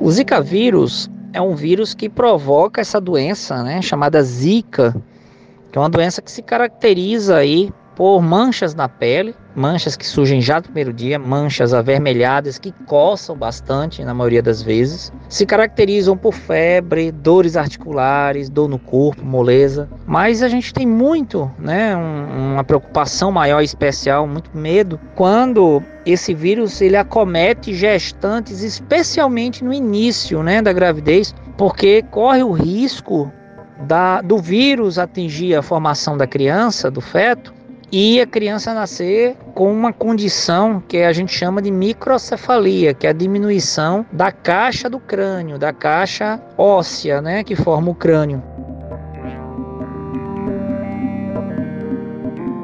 O Zika vírus é um vírus que provoca essa doença, né, chamada Zika, que é uma doença que se caracteriza aí por manchas na pele, manchas que surgem já no primeiro dia, manchas avermelhadas que coçam bastante na maioria das vezes, se caracterizam por febre, dores articulares, dor no corpo, moleza. Mas a gente tem muito, né, um, uma preocupação maior especial, muito medo quando esse vírus ele acomete gestantes, especialmente no início, né, da gravidez, porque corre o risco da, do vírus atingir a formação da criança, do feto, e a criança nascer com uma condição que a gente chama de microcefalia, que é a diminuição da caixa do crânio, da caixa óssea, né, que forma o crânio.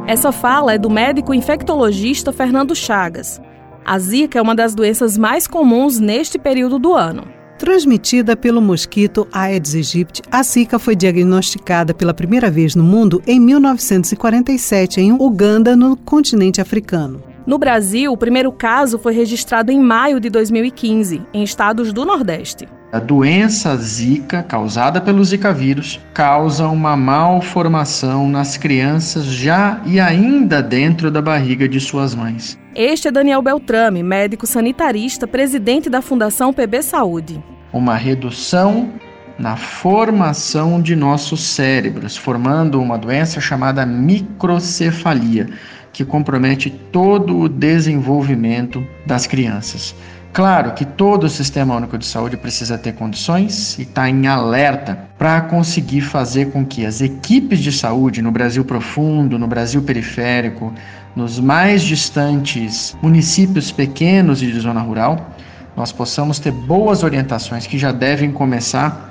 Essa fala é do médico infectologista Fernando Chagas. A Zika é uma das doenças mais comuns neste período do ano. Transmitida pelo mosquito Aedes aegypti, a Zika foi diagnosticada pela primeira vez no mundo em 1947 em Uganda, no continente africano. No Brasil, o primeiro caso foi registrado em maio de 2015, em estados do Nordeste. A doença Zika, causada pelo Zika vírus, causa uma malformação nas crianças já e ainda dentro da barriga de suas mães. Este é Daniel Beltrame, médico sanitarista, presidente da Fundação PB Saúde. Uma redução na formação de nossos cérebros, formando uma doença chamada microcefalia, que compromete todo o desenvolvimento das crianças. Claro que todo o Sistema Único de Saúde precisa ter condições e está em alerta para conseguir fazer com que as equipes de saúde no Brasil profundo, no Brasil periférico, nos mais distantes municípios pequenos e de zona rural, nós possamos ter boas orientações que já devem começar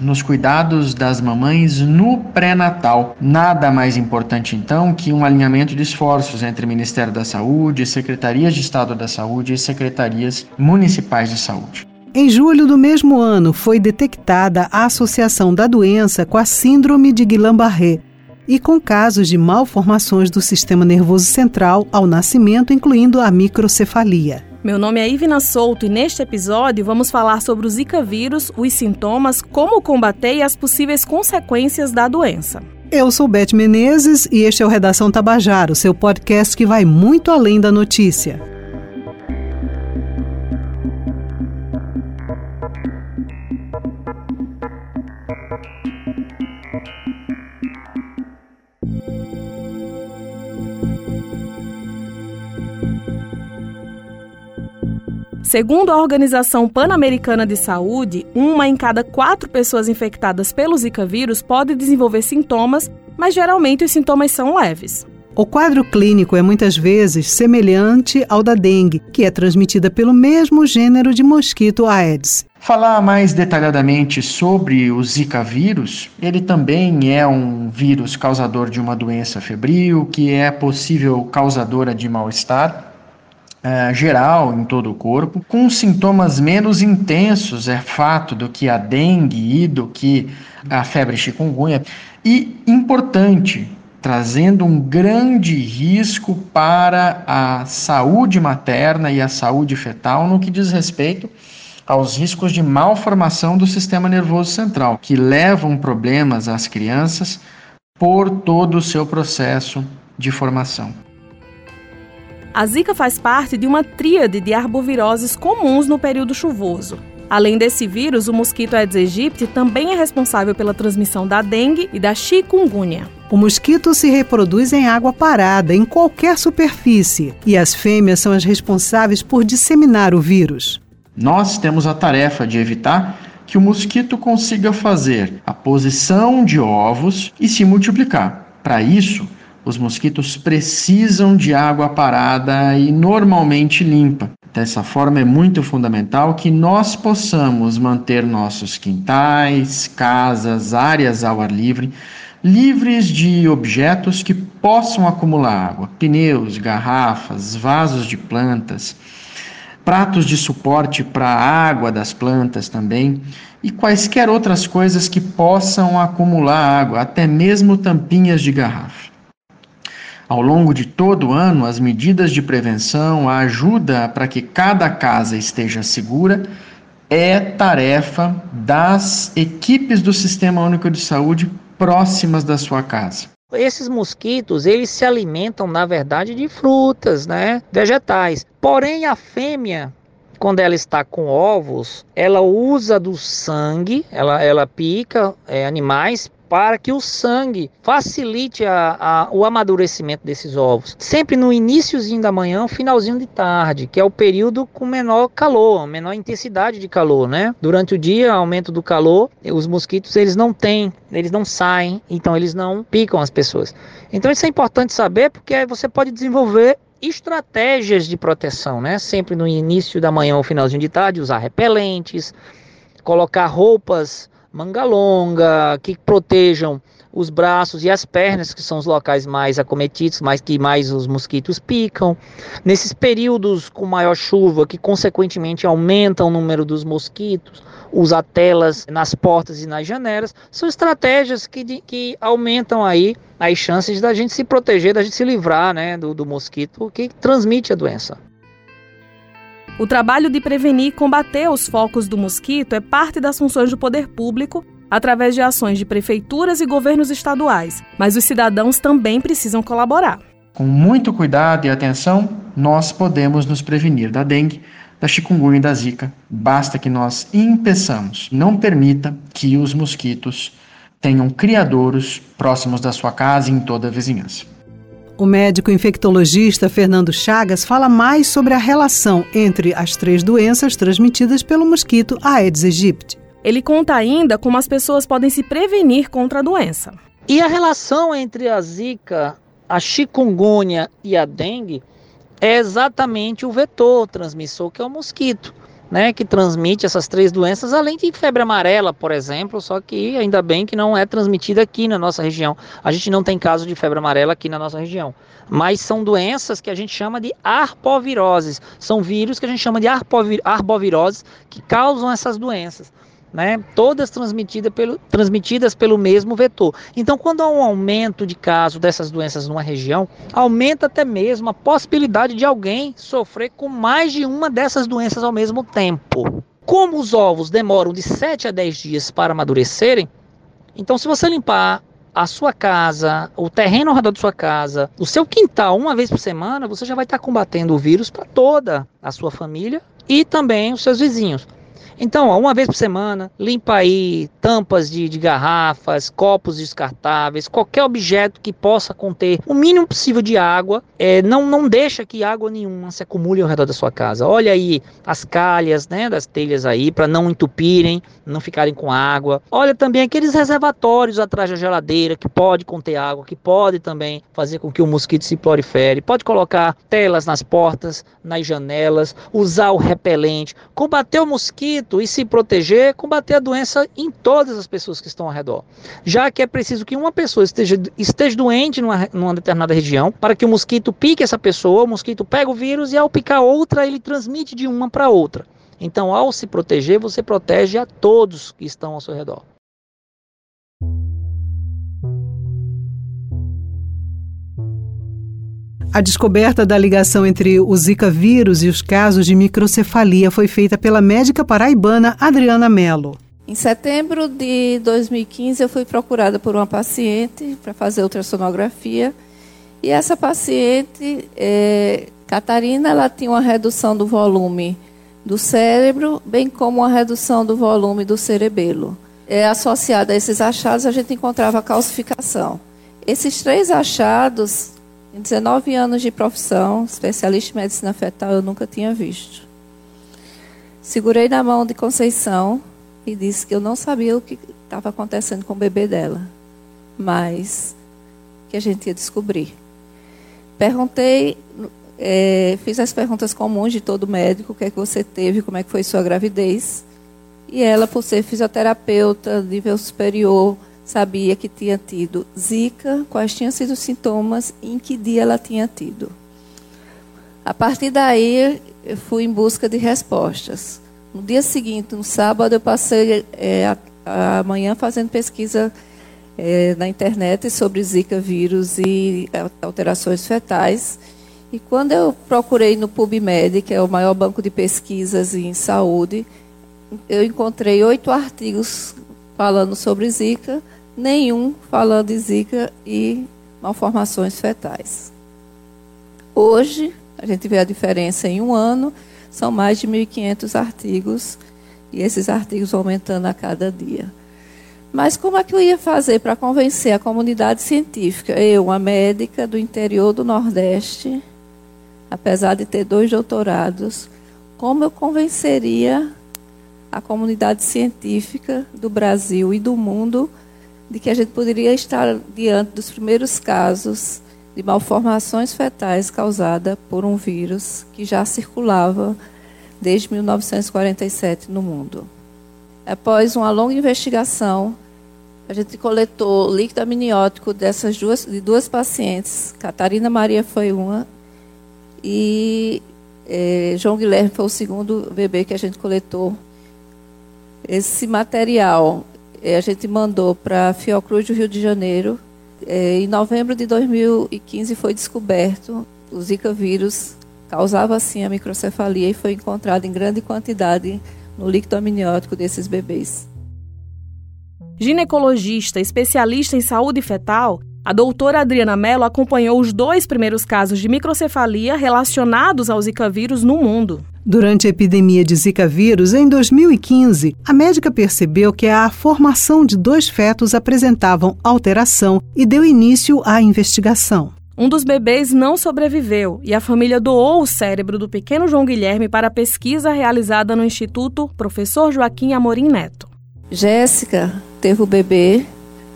nos cuidados das mamães no pré-natal. Nada mais importante então que um alinhamento de esforços entre Ministério da Saúde, Secretarias de Estado da Saúde e secretarias municipais de saúde. Em julho do mesmo ano, foi detectada a associação da doença com a Síndrome de Guillain-Barré e com casos de malformações do sistema nervoso central ao nascimento, incluindo a microcefalia. Meu nome é Ivina Souto e neste episódio vamos falar sobre o Zika vírus, os sintomas, como combater e as possíveis consequências da doença. Eu sou Beth Menezes e este é o Redação Tabajaro, seu podcast que vai muito além da notícia. Segundo a Organização Pan-Americana de Saúde, uma em cada quatro pessoas infectadas pelo Zika vírus pode desenvolver sintomas, mas geralmente os sintomas são leves. O quadro clínico é muitas vezes semelhante ao da dengue, que é transmitida pelo mesmo gênero de mosquito Aedes. Falar mais detalhadamente sobre o Zika vírus, ele também é um vírus causador de uma doença febril, que é possível causadora de mal-estar, uh, geral em todo o corpo, com sintomas menos intensos, é fato, do que a dengue e do que a febre chikungunya. E importante, trazendo um grande risco para a saúde materna e a saúde fetal no que diz respeito aos riscos de malformação do sistema nervoso central, que levam problemas às crianças por todo o seu processo de formação. A zika faz parte de uma tríade de arboviroses comuns no período chuvoso. Além desse vírus, o mosquito Aedes aegypti também é responsável pela transmissão da dengue e da chikungunya. O mosquito se reproduz em água parada, em qualquer superfície, e as fêmeas são as responsáveis por disseminar o vírus. Nós temos a tarefa de evitar que o mosquito consiga fazer a posição de ovos e se multiplicar. Para isso, os mosquitos precisam de água parada e normalmente limpa. Dessa forma, é muito fundamental que nós possamos manter nossos quintais, casas, áreas ao ar livre livres de objetos que possam acumular água, pneus, garrafas, vasos de plantas, pratos de suporte para a água das plantas também e quaisquer outras coisas que possam acumular água, até mesmo tampinhas de garrafa. Ao longo de todo o ano, as medidas de prevenção, a ajuda para que cada casa esteja segura, é tarefa das equipes do Sistema Único de Saúde próximas da sua casa. Esses mosquitos, eles se alimentam, na verdade, de frutas, né? Vegetais. Porém, a fêmea, quando ela está com ovos, ela usa do sangue, ela, ela pica é, animais para que o sangue facilite a, a, o amadurecimento desses ovos. Sempre no iníciozinho da manhã, finalzinho de tarde, que é o período com menor calor, menor intensidade de calor, né? Durante o dia, aumento do calor, os mosquitos eles não têm, eles não saem, então eles não picam as pessoas. Então isso é importante saber porque você pode desenvolver estratégias de proteção, né? Sempre no início da manhã ou finalzinho de tarde, usar repelentes, colocar roupas manga longa, que protejam os braços e as pernas, que são os locais mais acometidos, mais que mais os mosquitos picam. Nesses períodos com maior chuva, que consequentemente aumentam o número dos mosquitos, usar telas nas portas e nas janelas, são estratégias que, que aumentam aí as chances da gente se proteger, da gente se livrar né, do, do mosquito que transmite a doença. O trabalho de prevenir e combater os focos do mosquito é parte das funções do poder público através de ações de prefeituras e governos estaduais, mas os cidadãos também precisam colaborar. Com muito cuidado e atenção, nós podemos nos prevenir da dengue, da chikungunya e da zika. Basta que nós impeçamos, não permita que os mosquitos tenham criadouros próximos da sua casa e em toda a vizinhança. O médico infectologista Fernando Chagas fala mais sobre a relação entre as três doenças transmitidas pelo mosquito Aedes aegypti. Ele conta ainda como as pessoas podem se prevenir contra a doença. E a relação entre a zika, a chikungunya e a dengue é exatamente o vetor transmissor que é o mosquito né, que transmite essas três doenças, além de febre amarela, por exemplo, só que ainda bem que não é transmitida aqui na nossa região. A gente não tem caso de febre amarela aqui na nossa região. Mas são doenças que a gente chama de arpoviroses. São vírus que a gente chama de arboviroses que causam essas doenças né? Todas transmitidas pelo, transmitidas pelo mesmo vetor. Então, quando há um aumento de casos dessas doenças numa região, aumenta até mesmo a possibilidade de alguém sofrer com mais de uma dessas doenças ao mesmo tempo. Como os ovos demoram de 7 a 10 dias para amadurecerem, então se você limpar a sua casa, o terreno ao redor da sua casa, o seu quintal uma vez por semana, você já vai estar combatendo o vírus para toda a sua família e também os seus vizinhos. Então, ó, uma vez por semana, limpa aí tampas de, de, garrafas, copos descartáveis, qualquer objeto que possa conter o mínimo possível de água. É, não, não deixa que água nenhuma se acumule ao redor da sua casa. Olha aí as calhas né, das telhas aí para não entupirem, não ficarem com água. Olha também aqueles reservatórios atrás da geladeira que pode conter água, que pode também fazer com que o mosquito se prolifere. Pode colocar telas nas portas, nas janelas, usar o repelente, combater o mosquito mosquito e se proteger, combater a doença em todas as pessoas que estão ao redor. Já que é preciso que uma pessoa esteja, esteja doente numa, numa determinada região, para que o mosquito pique essa pessoa, o mosquito pega o vírus e ao picar outra, ele transmite de uma para outra. Então, ao se proteger, você protege a todos que estão ao seu redor. A descoberta da ligação entre o Zika vírus e os casos de microcefalia foi feita pela médica paraibana Adriana Mello. Em setembro de 2015, eu fui procurada por uma paciente para fazer ultrassonografia. E essa paciente, é, Catarina, ela tinha uma redução do volume do cérebro, bem como uma redução do volume do cerebelo. É, associada a esses achados, a gente encontrava calcificação. Esses três achados em 19 anos de profissão, especialista em medicina fetal, eu nunca tinha visto. Segurei na mão de Conceição e disse que eu não sabia o que estava acontecendo com o bebê dela, mas que a gente ia descobrir. Perguntei, é, fiz as perguntas comuns de todo médico: o que é que você teve, como é que foi sua gravidez. E ela, por ser fisioterapeuta, nível superior, sabia que tinha tido zika, quais tinham sido os sintomas e em que dia ela tinha tido. A partir daí, eu fui em busca de respostas. No dia seguinte, no sábado, eu passei é, a, a manhã fazendo pesquisa é, na internet sobre Zika vírus e alterações fetais. E quando eu procurei no PubMed, que é o maior banco de pesquisas em saúde, eu encontrei oito artigos falando sobre Zika, nenhum falando de Zika e malformações fetais. Hoje, a gente vê a diferença em um ano, são mais de 1.500 artigos, e esses artigos aumentando a cada dia. Mas como é que eu ia fazer para convencer a comunidade científica? Eu, uma médica do interior do Nordeste, apesar de ter dois doutorados, como eu convenceria a comunidade científica do Brasil e do mundo de que a gente poderia estar diante dos primeiros casos de malformações fetais causada por um vírus que já circulava desde 1947 no mundo. Após uma longa investigação, a gente coletou líquido amniótico dessas duas, de duas pacientes. Catarina Maria foi uma e é, João Guilherme foi o segundo bebê que a gente coletou. Esse material é, a gente mandou para a Fiocruz do Rio de Janeiro. É, em novembro de 2015 foi descoberto o Zika vírus causava assim a microcefalia e foi encontrado em grande quantidade no líquido amniótico desses bebês. Ginecologista especialista em saúde fetal, a doutora Adriana Mello acompanhou os dois primeiros casos de microcefalia relacionados ao Zika vírus no mundo. Durante a epidemia de Zika vírus, em 2015, a médica percebeu que a formação de dois fetos apresentavam alteração e deu início à investigação. Um dos bebês não sobreviveu e a família doou o cérebro do pequeno João Guilherme para a pesquisa realizada no Instituto Professor Joaquim Amorim Neto. Jéssica teve o bebê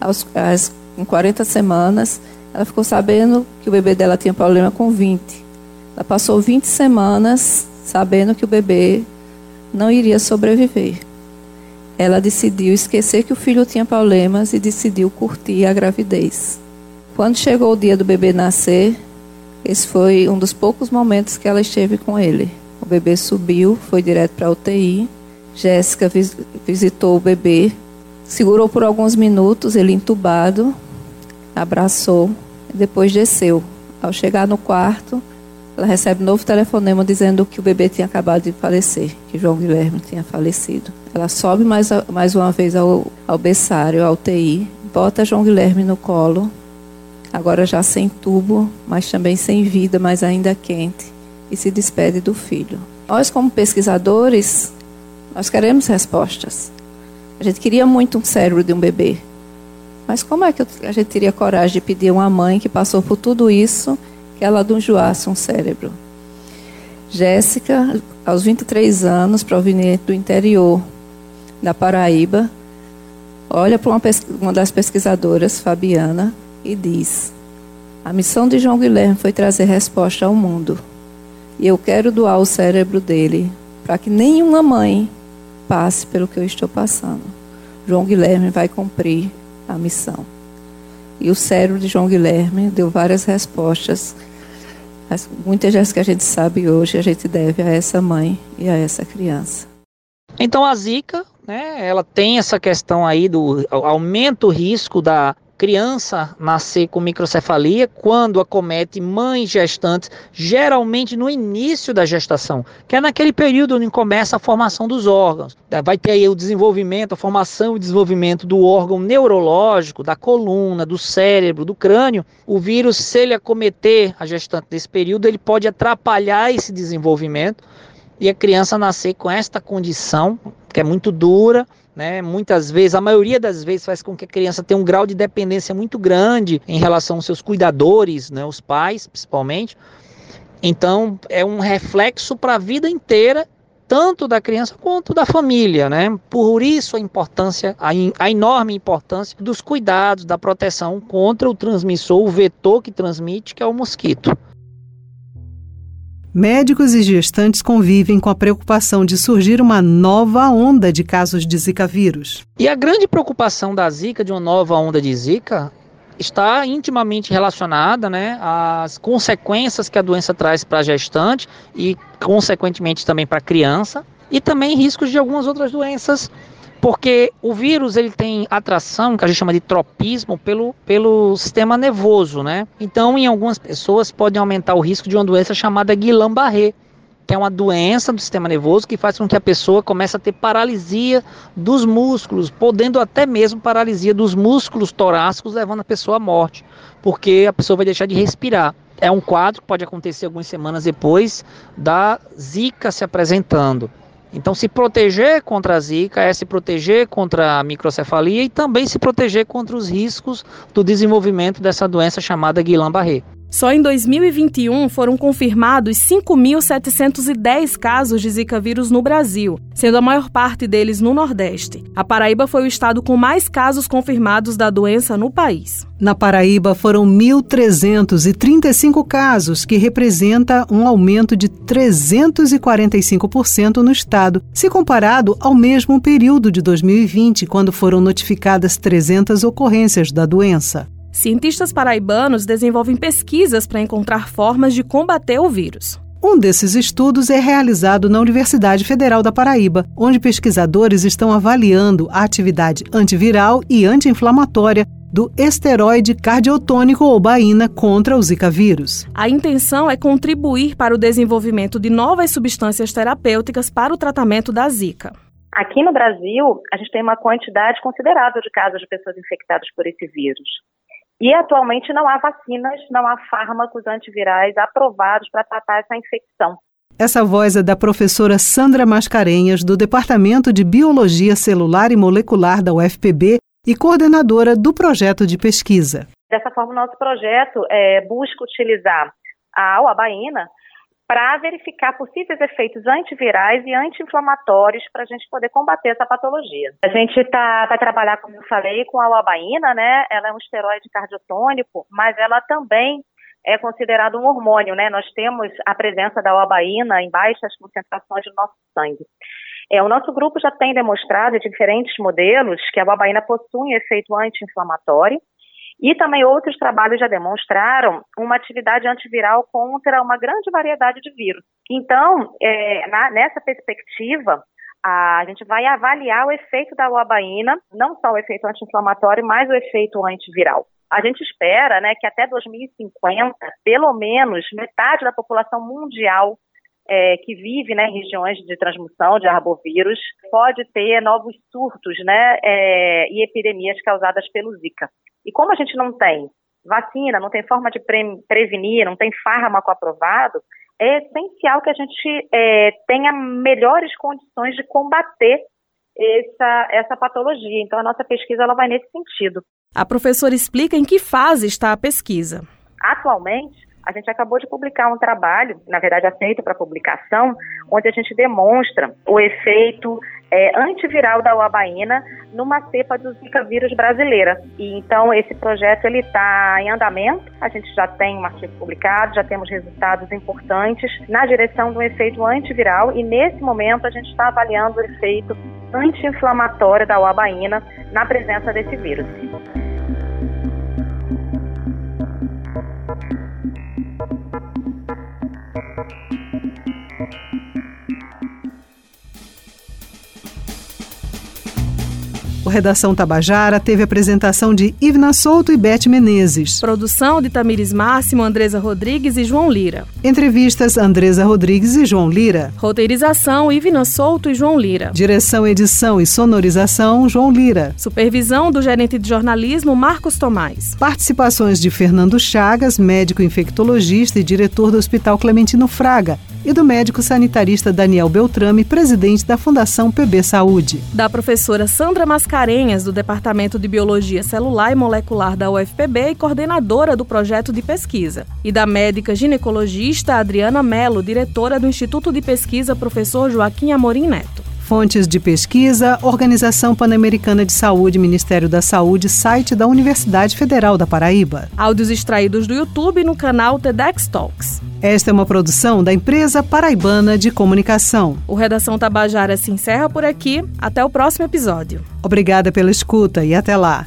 aos, aos, com 40 semanas. Ela ficou sabendo que o bebê dela tinha problema com 20. Ela passou 20 semanas sabendo que o bebê não iria sobreviver. Ela decidiu esquecer que o filho tinha problemas e decidiu curtir a gravidez. Quando chegou o dia do bebê nascer, esse foi um dos poucos momentos que ela esteve com ele. O bebê subiu, foi direto para a UTI. Jéssica visitou o bebê, segurou por alguns minutos, ele entubado, abraçou e depois desceu. Ao chegar no quarto, ela recebe um novo telefonema dizendo que o bebê tinha acabado de falecer, que João Guilherme tinha falecido. Ela sobe mais, mais uma vez ao, ao berçário, ao UTI, bota João Guilherme no colo agora já sem tubo, mas também sem vida, mas ainda quente, e se despede do filho. Nós, como pesquisadores, nós queremos respostas. A gente queria muito um cérebro de um bebê. Mas como é que a gente teria coragem de pedir a uma mãe que passou por tudo isso, que ela doenjoasse um cérebro? Jéssica, aos 23 anos, proveniente do interior da Paraíba, olha para uma, uma das pesquisadoras, Fabiana, e diz: A missão de João Guilherme foi trazer resposta ao mundo. E eu quero doar o cérebro dele para que nenhuma mãe passe pelo que eu estou passando. João Guilherme vai cumprir a missão. E o cérebro de João Guilherme deu várias respostas. Muitas das que a gente sabe hoje, a gente deve a essa mãe e a essa criança. Então a Zika, né, ela tem essa questão aí do aumento o risco da criança nascer com microcefalia quando acomete mães gestantes, geralmente no início da gestação, que é naquele período onde começa a formação dos órgãos. Vai ter aí o desenvolvimento, a formação e desenvolvimento do órgão neurológico, da coluna, do cérebro, do crânio. O vírus, se ele acometer a gestante nesse período, ele pode atrapalhar esse desenvolvimento e a criança nascer com esta condição, que é muito dura, né? Muitas vezes, a maioria das vezes, faz com que a criança tenha um grau de dependência muito grande em relação aos seus cuidadores, né? os pais, principalmente. Então, é um reflexo para a vida inteira, tanto da criança quanto da família, né? Por isso a importância, a, in, a enorme importância dos cuidados, da proteção contra o transmissor, o vetor que transmite, que é o mosquito. Médicos e gestantes convivem com a preocupação de surgir uma nova onda de casos de Zika vírus. E a grande preocupação da Zika, de uma nova onda de Zika, está intimamente relacionada né, às consequências que a doença traz para a gestante e, consequentemente, também para a criança, e também riscos de algumas outras doenças porque o vírus ele tem atração, que a gente chama de tropismo, pelo, pelo sistema nervoso, né? Então, em algumas pessoas pode aumentar o risco de uma doença chamada Guillain-Barré, que é uma doença do sistema nervoso que faz com que a pessoa comece a ter paralisia dos músculos, podendo até mesmo paralisia dos músculos torácicos, levando a pessoa à morte, porque a pessoa vai deixar de respirar. É um quadro que pode acontecer algumas semanas depois da zika se apresentando. Então, se proteger contra a zika é se proteger contra a microcefalia e também se proteger contra os riscos do desenvolvimento dessa doença chamada Guillain-Barré. Só em 2021 foram confirmados 5.710 casos de Zika vírus no Brasil, sendo a maior parte deles no Nordeste. A Paraíba foi o estado com mais casos confirmados da doença no país. Na Paraíba foram 1.335 casos, que representa um aumento de 345% no estado, se comparado ao mesmo período de 2020, quando foram notificadas 300 ocorrências da doença. Cientistas paraibanos desenvolvem pesquisas para encontrar formas de combater o vírus. Um desses estudos é realizado na Universidade Federal da Paraíba, onde pesquisadores estão avaliando a atividade antiviral e anti-inflamatória do esteroide cardiotônico ou baína contra o Zika vírus. A intenção é contribuir para o desenvolvimento de novas substâncias terapêuticas para o tratamento da Zika. Aqui no Brasil, a gente tem uma quantidade considerável de casos de pessoas infectadas por esse vírus. E atualmente não há vacinas, não há fármacos antivirais aprovados para tratar essa infecção. Essa voz é da professora Sandra Mascarenhas, do Departamento de Biologia Celular e Molecular da UFPB e coordenadora do projeto de pesquisa. Dessa forma, nosso projeto é, busca utilizar a albaína para verificar possíveis efeitos antivirais e anti-inflamatórios para a gente poder combater essa patologia. A gente tá, vai trabalhar, como eu falei, com a albaína, né? Ela é um esteroide cardiotônico, mas ela também é considerado um hormônio, né? Nós temos a presença da albaína em baixas concentrações no nosso sangue. É, o nosso grupo já tem demonstrado em diferentes modelos que a albaína possui um efeito anti-inflamatório e também outros trabalhos já demonstraram uma atividade antiviral contra uma grande variedade de vírus. Então, é, na, nessa perspectiva, a gente vai avaliar o efeito da uabaína, não só o efeito anti-inflamatório, mas o efeito antiviral. A gente espera né, que até 2050, pelo menos metade da população mundial é, que vive né, em regiões de transmissão de arbovírus pode ter novos surtos né, é, e epidemias causadas pelo Zika. E como a gente não tem vacina, não tem forma de pre prevenir, não tem fármaco aprovado, é essencial que a gente é, tenha melhores condições de combater essa, essa patologia. Então, a nossa pesquisa ela vai nesse sentido. A professora explica em que fase está a pesquisa. Atualmente, a gente acabou de publicar um trabalho, na verdade aceito para publicação, onde a gente demonstra o efeito é, antiviral da uabaína numa cepa do Zika vírus brasileira. E então esse projeto ele está em andamento. A gente já tem um artigo publicado, já temos resultados importantes na direção do efeito antiviral e nesse momento a gente está avaliando o efeito anti-inflamatório da uabaína na presença desse vírus. O Redação Tabajara teve apresentação de Ivna Souto e Beth Menezes. Produção de Tamires Máximo, Andresa Rodrigues e João Lira. Entrevistas Andresa Rodrigues e João Lira. Roteirização Ivna Souto e João Lira. Direção, edição e sonorização João Lira. Supervisão do gerente de jornalismo Marcos Tomás. Participações de Fernando Chagas, médico infectologista e diretor do Hospital Clementino Fraga e do médico sanitarista Daniel Beltrame, presidente da Fundação PB Saúde. Da professora Sandra Mascarenhas, do Departamento de Biologia Celular e Molecular da UFPB e coordenadora do projeto de pesquisa. E da médica ginecologista Adriana Mello, diretora do Instituto de Pesquisa Professor Joaquim Amorim Neto. Fontes de pesquisa, Organização Pan-Americana de Saúde, Ministério da Saúde, site da Universidade Federal da Paraíba. Áudios extraídos do YouTube no canal TEDx Talks. Esta é uma produção da empresa paraibana de comunicação. O Redação Tabajara se encerra por aqui. Até o próximo episódio. Obrigada pela escuta e até lá.